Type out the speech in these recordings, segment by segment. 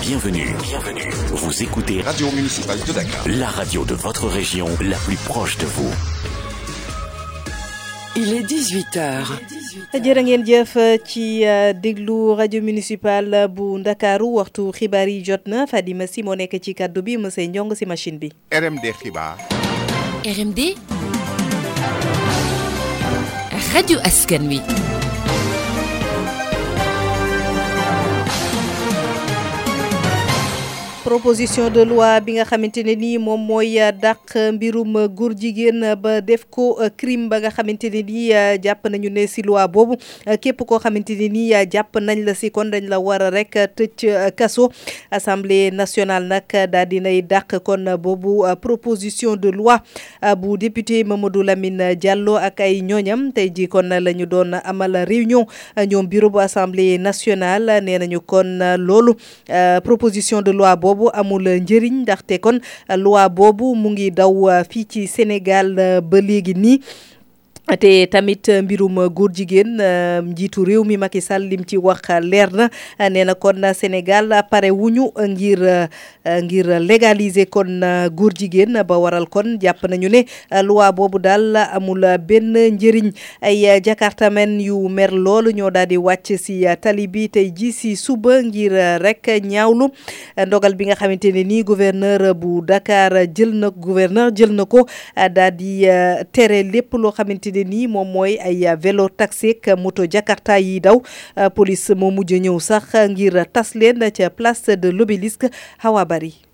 Bienvenue. Bienvenue. Vous écoutez Radio Municipale de Dakar. La radio de votre région, la plus proche de vous. Il est 18h. jërë ngeen jëf ci déglu rajo municipal bu ndakaaru waxtu xibaar yi jot na Fadima si moo nekk ci kàddu bi monsieur Ndiong si machine bi. RMD xibaar. RMD. rajo askan wi. proposition de loi bi nga xamante ne nii moom mooy dàq mbirum góor jigéen ba def ko euh, crime ba nga xamante ne nii euh, jàpp nañu ne si loi boobu euh, képp koo xamante ne nii jàpp nañ la si kon dañ la war a rek tëj kaso assemblée nationale nag daal dinay dàq kon boobu proposition de loi bu député Mamadou Lamine Diallo ak ay ñooñam tey jii kon la ñu doon amal réunion ñoom bureau bu assemblée nationale nee nañu kon loolu Euh, proposition de loi boobu amul njëriñ ndaxte kon euh, loi boobu mu ngi daw euh, fii ci Sénégal ba léegi nii te tamit mbirum góor jigéen njiitu réew mi Macky Sall lim ci wax leer na nee na kon Sénégal pare wuñu ngir ngir légaliser kon góor jigéen ba waral kon jàpp nañu ne loi boobu daal amul benn njëriñ ay jakartamen yu mer loolu ñoo daal di wàcc si tali bi tey ji si suba ngir rek ñaawlu ndogal bi nga xamante ne nii gouverneur bu Dakar jël na gouverneur jël na ko daal di tere lépp loo xamante ne nii moom mooy ay vélo taxi ak moto jakarta yi daw police moo mujj ñëw sax ngir tas leen ca place de l'obélisque Hawa Bari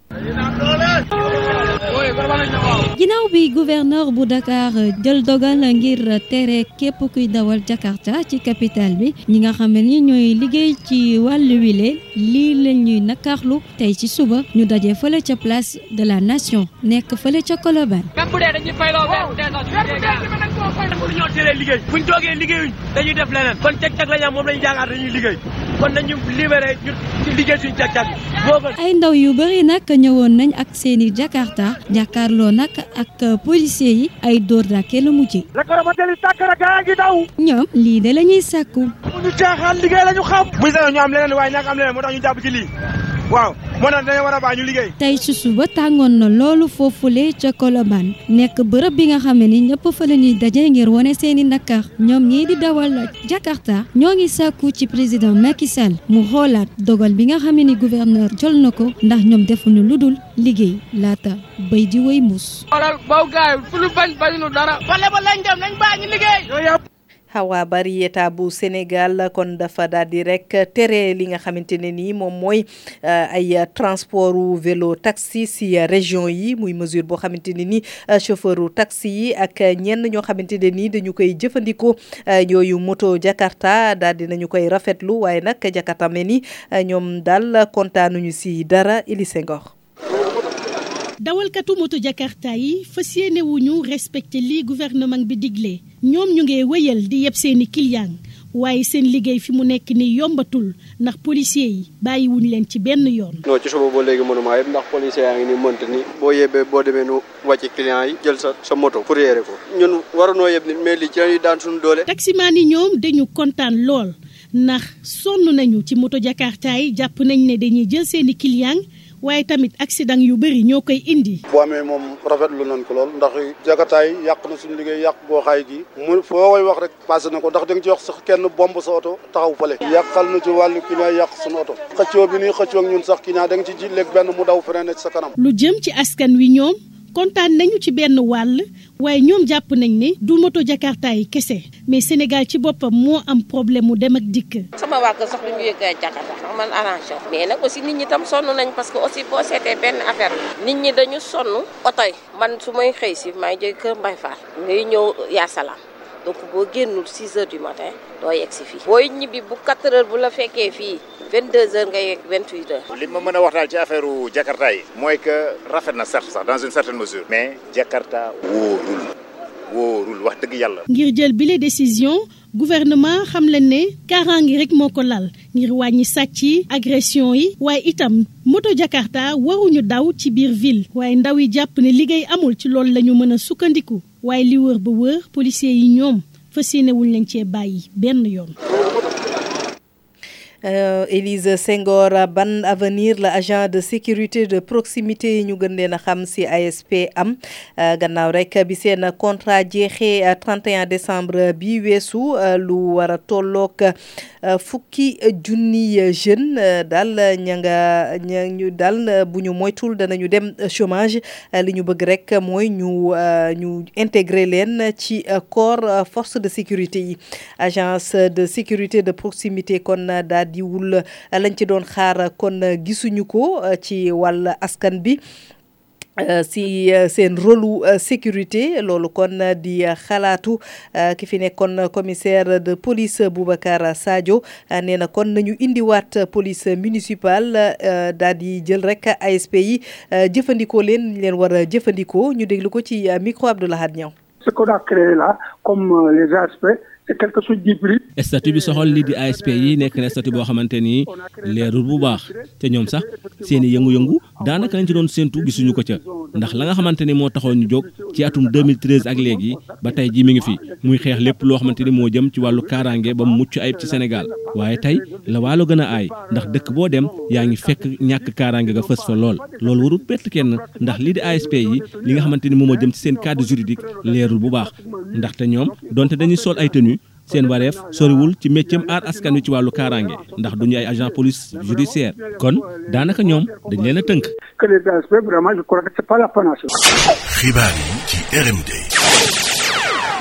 ginnaaw bi gouverneur bu Dakar jël dogal ngir tere képp kuy dawal Jakarta ci capital bi ñi nga xam ne ni ñooy liggéey ci wàllu wile lii lañ ñuy nakarlu tey ci suba ñu daje fële ca place de la nation nekk fële ca Colobane. même bu dee dañuy fayloo weer bu dee sax ñu liggéey buñ toogee liggéeyuñ dañuy def leneen kon cag-cag la ñu am moom la ñu jàngaat dañuy liggéey kon nañu libéré ñu liggéey suñu càq-càq moo gën. ay ndaw yu bëri nag ñëwoon nañ ak seeni i jakarta jàkkaarloo nag ak policier yi ay dóor dàkkee la mujjee. la ko ramatali tàkk na gaa ngi daw. ñoom lii de la ñuy sàkku. bu ñu caaxaan liggéey la ñu xam. bu ñu sañoon ñu am leneen waaye ñàkk am leneen moo tax ñu jàpp ci lii. waaw moo tax dañoo war a baax ñu liggéey. tey ci suba tàngoon na loolu foofule ca Colobane nekk bërëb bi nga xam ne ni ñëpp fa la ñuy daje ngir wane seeni i ñoom ñii di dawal Jakarta ñoo ngi sàkku ci président Macky Sall mu xoolaat dogal bi nga xam ne ni gouverneur jël na ko ndax ñoom defuñu lu dul liggéey laata bay di wéy muus. waral baw gaay fu lu bañ bañu dara. wala ba lañ dem nañ baa ñu liggéey. xawaa bari état bu Sénégal kon dafa daal di rek tere li nga xamante ne nii moom mooy euh, ay transport u vélo taxi si région yi muy mesure boo xamante ne ni euh, chauffeur u taxi yi ak ñenn ñoo xamante ne ni dañu koy jëfandikoo euh, yooyu moto Jakarta daal dinañu koy rafetlu waaye nag Jakarta mel ni ñoom daal kontaanuñu si dara Elie Senghor dawalkatu moto jakarta yi fas yéene wuñu respecté lii gouvernement bi digle ñoom ñu ngi wéyal di yeb seeni client waaye seen liggéey fi mu nekk ni yombatul ndax policier yi bàyyi wuñu leen ci benn yoon non ci suba ba léegi mënuma yëpp ndax policier yaa ngi ni mënt ni boo yebbee boo demee nu wàcc client yi jël sa sa moto pour yéere ko ñun waranoo yeb nit mais lii ci lañuy daan suñu doole taximaan yi ñoom dañu kontaan lool ndax sonn nañu ci moto jakarta yi jàpp nañ ne dañuy jël seeni client waaye tamit accident yu bëri ñoo koy indi. boo amee moom rafetlu nañ ko lool ndax jakarta yi yàq na suñu liggéey yàq boo xaay gi mu foo koy wax rek passé na ko ndax da nga ci wax sax kenn bomb sa oto taxaw fale yàqal na ci wàllu client yàq suñu oto xëccoo bi ñuy xëccoo ak ñun sax client da nga ci ji léeg benn mu daw freiné ci sa kanam. lu jëm ci askan wi ñoom kontaan nañu ci benn wàll waaye ñoom jàpp nañ ne du moto jakarta yi kese mais Sénégal ci boppam moo am problème mu dem ak dikk. sama waa kër sax du ñu yëg ay jakarta ndax man arrangé mais nag aussi nit ñi tam sonn nañ parce que aussi boo seetee benn affaire nit ñi dañu sonn oto yi man su may xëy si may jóg kër Mbaye Fall ngay ñëw yaa salaam donc boo génnul 6 heures du matin doo yegg si fii booy ñibbi bu 4 heures bu la fekkee fii 22 heures ngay yegg 28 heures. li ma mën a wax daal ci affaire Jakarta yi. mooy que rafet na certes sax dans une certaine mesure. mais Jakarta wóorul wóorul wax dëgg yàlla. ngir jël bile décision. gouvernement xam leen ne kaaraange rek moo ko lal ngir wàññi sàcc yi agression yi waaye itam moto Jakarta waruñu daw ci biir ville waaye ndaw yi jàpp ne liggéey amul ci loolu la ñu mën a sukkandiku waaye li wër ba wër policier yi ñoom fas yéene wuñ leen cee bàyyi benn yoon. Euh, Élise Senghor ban avenir la agent de sécurité de proximité yi ñu gën leen a xam ci ASP am euh, gannaaw rek bi seen contrat jeexee 31 euh, décembre bi weesu lu war a tolloog fukki junni jeune daal ña nga ña ñu daal bu ñu moytul danañu dem chômage li ñu bëgg rek mooy ñu ñu intégrer leen ci corps force de sécurité yi agence de sécurité de proximité kon daal di wul lañ ci doon xaar kon gisuñu ko ci wàll askan bi Euh, si euh, seen rôlu euh, sécurité loolu kon di xalaatu ki fi nekkoon commissaire de police Boubacar Sadio nee na kon nañu indiwaat police municipale daal di jël rek ASP yi jëfandikoo leen leen war a jëfandikoo ñu déglu ko ci micro Abdoulahad Niang ce qu'on a créé là comme euh, les ASP c'est quelque chose d'hybride. statut bi soxal lii di ASP yi nekk na statut boo xamante ni leerul bu baax te ñoom sax seen i yëngu-yëngu daanaka lañ ci doon séntu gisuñu ko ca ndax la nga xamante ni moo taxoon ñu jóg ci atum 2013 ak léegi ba tey jii mi ngi fi muy xeex lépp loo xamante ni moo jëm ci wàllu kaaraange ba mu mucc ayib ci Sénégal waaye tey la waalo gën a aay ndax dëkk boo dem yaa ngi fekk ñàkk kaaraange ga fës fa lool. loolu warul bett kenn ndax lii di ASP yi li nga xamante ni moom moo jëm ci seen cadre juridique leerul bu baax ndaxte ñoom donte dañuy sol ay tenue seen wareef soriwul ci méccam aar askan wi ci wàllu kaaraange ndax duñu ay agent police judiciaire kon daanaka ñoom dañ leen a tënk. que les ASP vraiment je crois que c'est pas la panacée. xibaar yi ci RMD.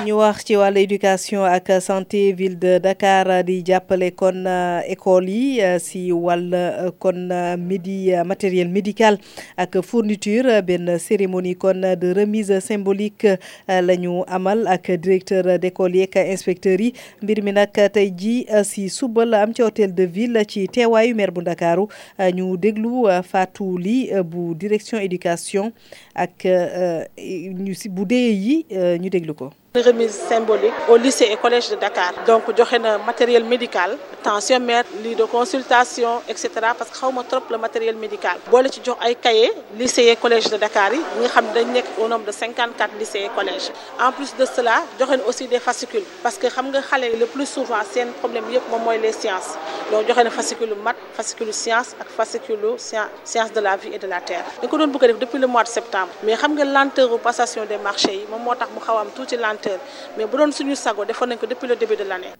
ñu wax ci wàllu éducation ak santé ville de Dakar di jàppale kon école yi si wàll kon midi matériel médical ak fourniture benn cérémonie kon de remise symbolique la ñu amal ak directeur d'école yeeg inspecteurs yi mbir mi nag tey ji si suba la am ci hôtel de ville ci teewaayu maire bu Ndakaaru ñu déglu Fatou Ly bu direction éducation ak ñu si bu dee yi ñu déglu ko. une remise symbolique au lycée et collège de Dakar donc joxe na matériel médical tensiomètre lii de consultation et cetera parce que xaw ma trop le matériel médical boole ci jox ay cahier lycée et collège de Dakar yi ñi nga xam ne dañ nekk au nombre de 54 lycées et collèges en plus de cela joxe na aussi des fascicules parce que xam nga xale yi le plus souvent seen problème yëpp moom mooy les sciences donc joxe na fascicule mat fascicule science ak fascicule science de la vie et de la terre dañ ko doon bëgg a def depuis le mois de septembre mais xam nga lenteur passation des marchés yi moom moo tax mu xaw am tuuti lenteur mais bu doon suñu sago defoon nañ ko depuis le début de l' année.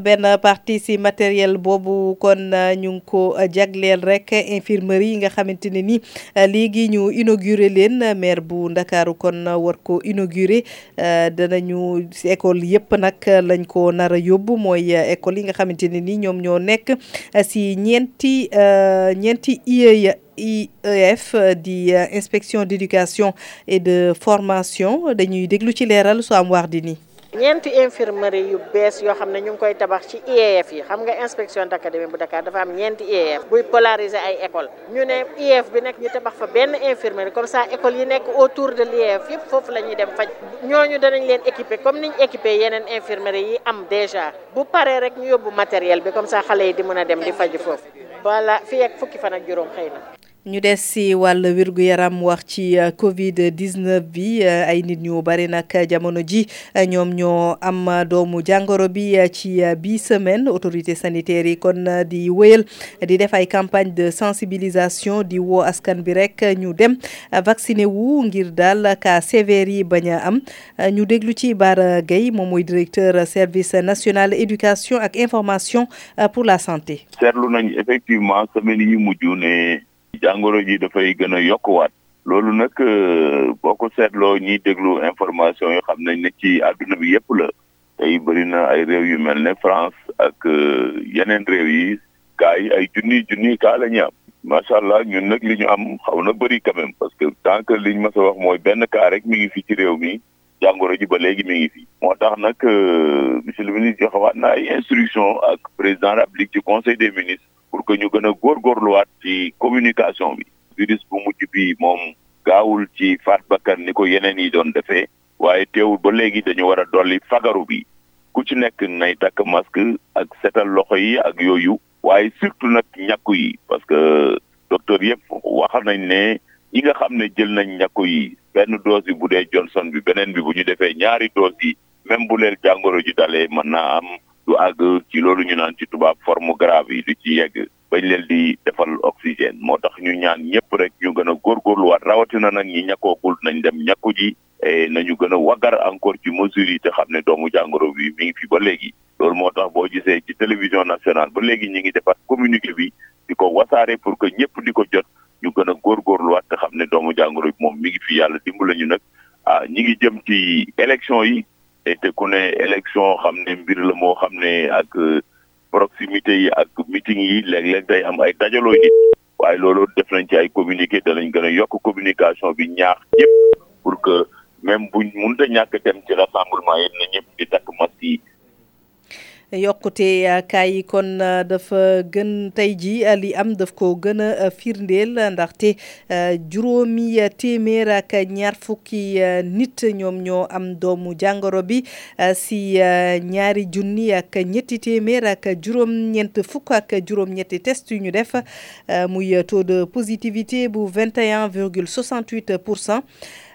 benn partie si matériel boobu kon ñu ngi ko jagleel rek infirmerie yi nga xamante ne ni léegi ñu inauguré leen maire bu Ndakaaru kon war ko inauguré Euh, danañu si école yëpp nag euh, lañ ko nar a yóbbu mooy euh, école yi nga xamante ne ni ñoom ñoo nekk si ñeenti ñeenti IEA IEF di inspection d'éducation et de formation dañuy déglu ci leeral su am wax di nii. ñeenti infirmerie yu bees yoo xam ne ñu ngi koy tabax ci IEF yi xam nga inspection d'académie bu Dakar dafa am ñeenti IEF buy polariser ay école ñu ne IEF bi nag ñu tabax fa benn infirmerie comme ça école yi nekk autour de l'IEF yëpp foofu la ñuy dem faj ñooñu danañ leen équiper comme niñ équiper yeneen infirmerie yi am déjà bu paree rek ñu yóbbu matériel bi comme ça xale yi di mën a dem di faju foofu voilà fii ak fukki fan ak juróom xëy na ñu des si wàll wérgu yaram wax ci euh, Covid 19 bi euh, ay nit ñu bari nag jamono ji ñoom ñoo am doomu jàngoro bi ci bi semaine autorité sanitaire yi kon di wéyal di def ay campagne de sensibilisation di woo askan bi rek ñu dem vacciné wu ngir daal cas sévère yi bañ a am ñu déglu ci Bara Gueye moom mooy directeur service national éducation ak information pour la santé. seetlu nañ effectivement semaine yi mujj ne jàngoro ji dafay gën a yokkuwaat. loolu nag euh, boo ko seetloo ñiy déglu information yoo xam nañ ne ci àdduna bi yëpp la tey bëri na ay réew yu mel ne France ak euh, yeneen réew yi kaa yi ay junni junni kaa la ñu am macha allah ñun nag li ñu am xaw na bëri quand parce que tant que liñ mas a wax mooy benn kaa rek mi ngi fi ci réew mi jàngoro ji ba léegi mi ngi fi. moo tax nag euh, monsieur le ministre joxewaat na ay instruction ak président de la République ci conseil des ministres pour que ñu gën a góorgóorluwaat ci communication bi. virus bu mujj bi moom gaawul ci faat bakkan ni ko yeneen yi doon defee waaye teewul ba léegi dañu war a dolli fagaru bi ku ci nekk nay takk masque ak setal loxo yi ak yooyu waaye surtout nag ñàkku yi parce que docteur yëpp waxal nañ ne ñi nga xam ne jël nañ ñàkku yi benn dose bi bu dee Johnson bi beneen bi bu ñu defee ñaari dose yi même bu leen jàngoro ji dalee mën naa am du àgg ci loolu ñu naan ci tubaab forme grave yi du ci yegg bañ leen di defal oxygène moo tax ñu ñaan ñëpp rek ñu gën a góorgóorluwaat rawatina nag ñi ñàkkoogul nañ dem ñàkku ji et nañu gën a waggar encore ci mesures yi te xam ne doomu jàngoro bi mi ngi fi ba léegi loolu moo tax boo gisee ci télévision nationale ba léegi ñi ngi defaat communiqué bi di ko wasaare pour que ñëpp di ko jot ñu gën a góorgóorluwaat te xam ne doomu jàngoro bi moom mi ngi fi yàlla dimbala ñu nag ah ñi ngi jëm ci élection yi te ku ne élection xam ne mbir la moo xam ne ak euh, proximité yi ak meeting yi léeg-léeg day am ay dajaloo nit waaye loolu def nañ ci ay communiqué danañ gën a yokk communication bi ñaax ñëpp pour que même buñ mënut a ñàkk dem ci rassemblement yi na ñëpp di takk masque yi. yokkute kaay yi kon dafa gën tey ji li am daf ko gën a firndeel ndaxte juróomi téeméer ak ñaar fukki nit ñoom ñoo am doomu jàngoro bi Euh, si euh, ñaari junni ak ñetti téeméer ak juróom-ñeent fukk ak juróom-ñetti test yu ñu def euh, muy taux de positivité bu 21 virgule 68 pour cent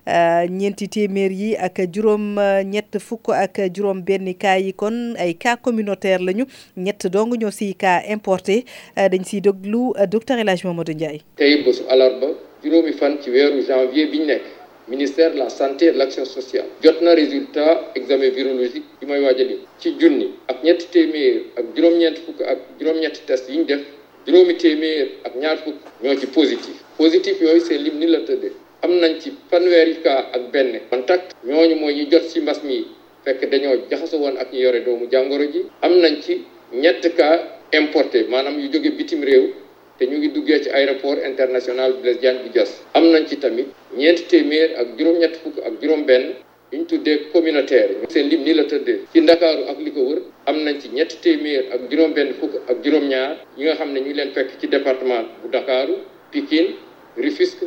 ñeenti téeméer yi ak juróom ñett fukk ak juróom benn cas yi kon ay cas communautaire lañu ñett dong ñoo si cas importé dañ siy déglu docteur El Hadj Mamadou Ndiaye. tey bésu alarba juróomi fan ci weeru janvier biñ nekk. ministère de la santé et de l'action sociale jot na résultat examen virologique bi may waaj a lim ci junni ak ñetti téeméer ak juróom-ñeent fukk ak juróom-ñetti test yi ñu def juróomi téeméer ak ñaar fukk ñoo ci positif positif yooyu seen lim ni la tëddee am nañ ci fanweeri cas ak benn contact ñooñu mooy ñu jot ci mbas mi fekk dañoo jaxasoo woon ak ñu yore doomu jàngoro ji am nañ ci ñett cas importé maanaam yu jóge bitim réew te ñu ngi duggee ci aéroport international Blaise Diagne bu Diass am nañ ci tamit ñeenti téeméer ak juróom-ñett fukk ak juróom-benn yu ñu tuddee communautaire seen lim nii la tëddee ci ndakaaru ak li ko wër am nañ ci ñetti téeméer ak juróom-benn fukk ak juróom-ñaar ñi nga xam ne ñu leen fekk ci département bu Dakaaru Pikine Rufisque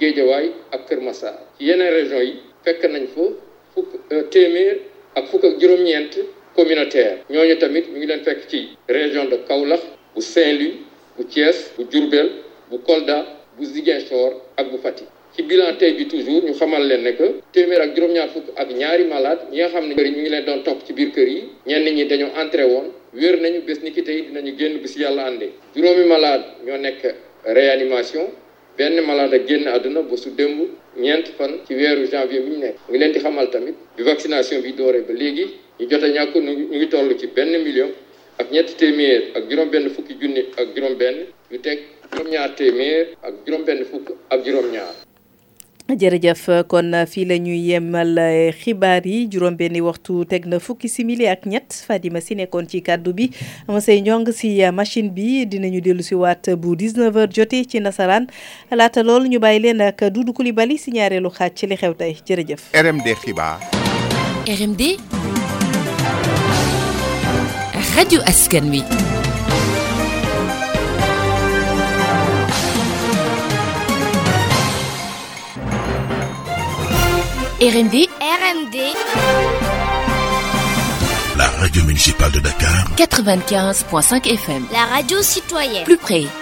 Géejawaay ak Kër Massar ci yeneen région yi fekk nañ fa fukk euh, téeméer ak fukk ak juróom-ñeent communautaire ñooñu tamit ñu ngi leen fekk ci région de Kaolack bu Saint-Louis bu Thiès bu Diourbel bu Kolda bu Ziguinchor ak bu Fatick ci bilan tey bi toujours ñu xamal leen ne que téeméer ak juróom-ñaar fukk ak ñaari malade ñi nga xam ne kër yi ñu ngi leen doon topp ci biir kër yi ñenn ñi dañoo entré woon wér nañu bés ni ki tey dinañu génn bu si yàlla àndee juróomi malade ñoo nekk réanimation benn malade ak génn àdduna ba su démb ñeent fan ci weeru janvier bi ñu nekk ngi leen di xamal tamit bi vaccination bi dooree ba léegi ñu jot a ñàkk ñu ngi toll ci benn million ak ñetti téeméer ak juróom-benn fukki junni ak juróom-benn yu teg juróom-ñaar téeméer ak juróom-benn fukk ak juróom-ñaar. jërëjëf kon fii la ñuy yemal eh, xibaar yi juróom-benni waxtu teg na fukki simili ak ñett Fadima si nekkoon ci kàddu bi Moussa Ndiong si eh, machine bi dinañu dellu si waat bu 19h jotee ci nasaraan laata loolu ñu bàyyi leen ak Doudou Coulibaly si ñaareelu xaaj ci li xew tey jërëjëf. RMD xibaar. RMD. rajo askan wi. RMD. RMD. La radio municipale de Dakar. 95.5 FM. La radio citoyenne. Plus près.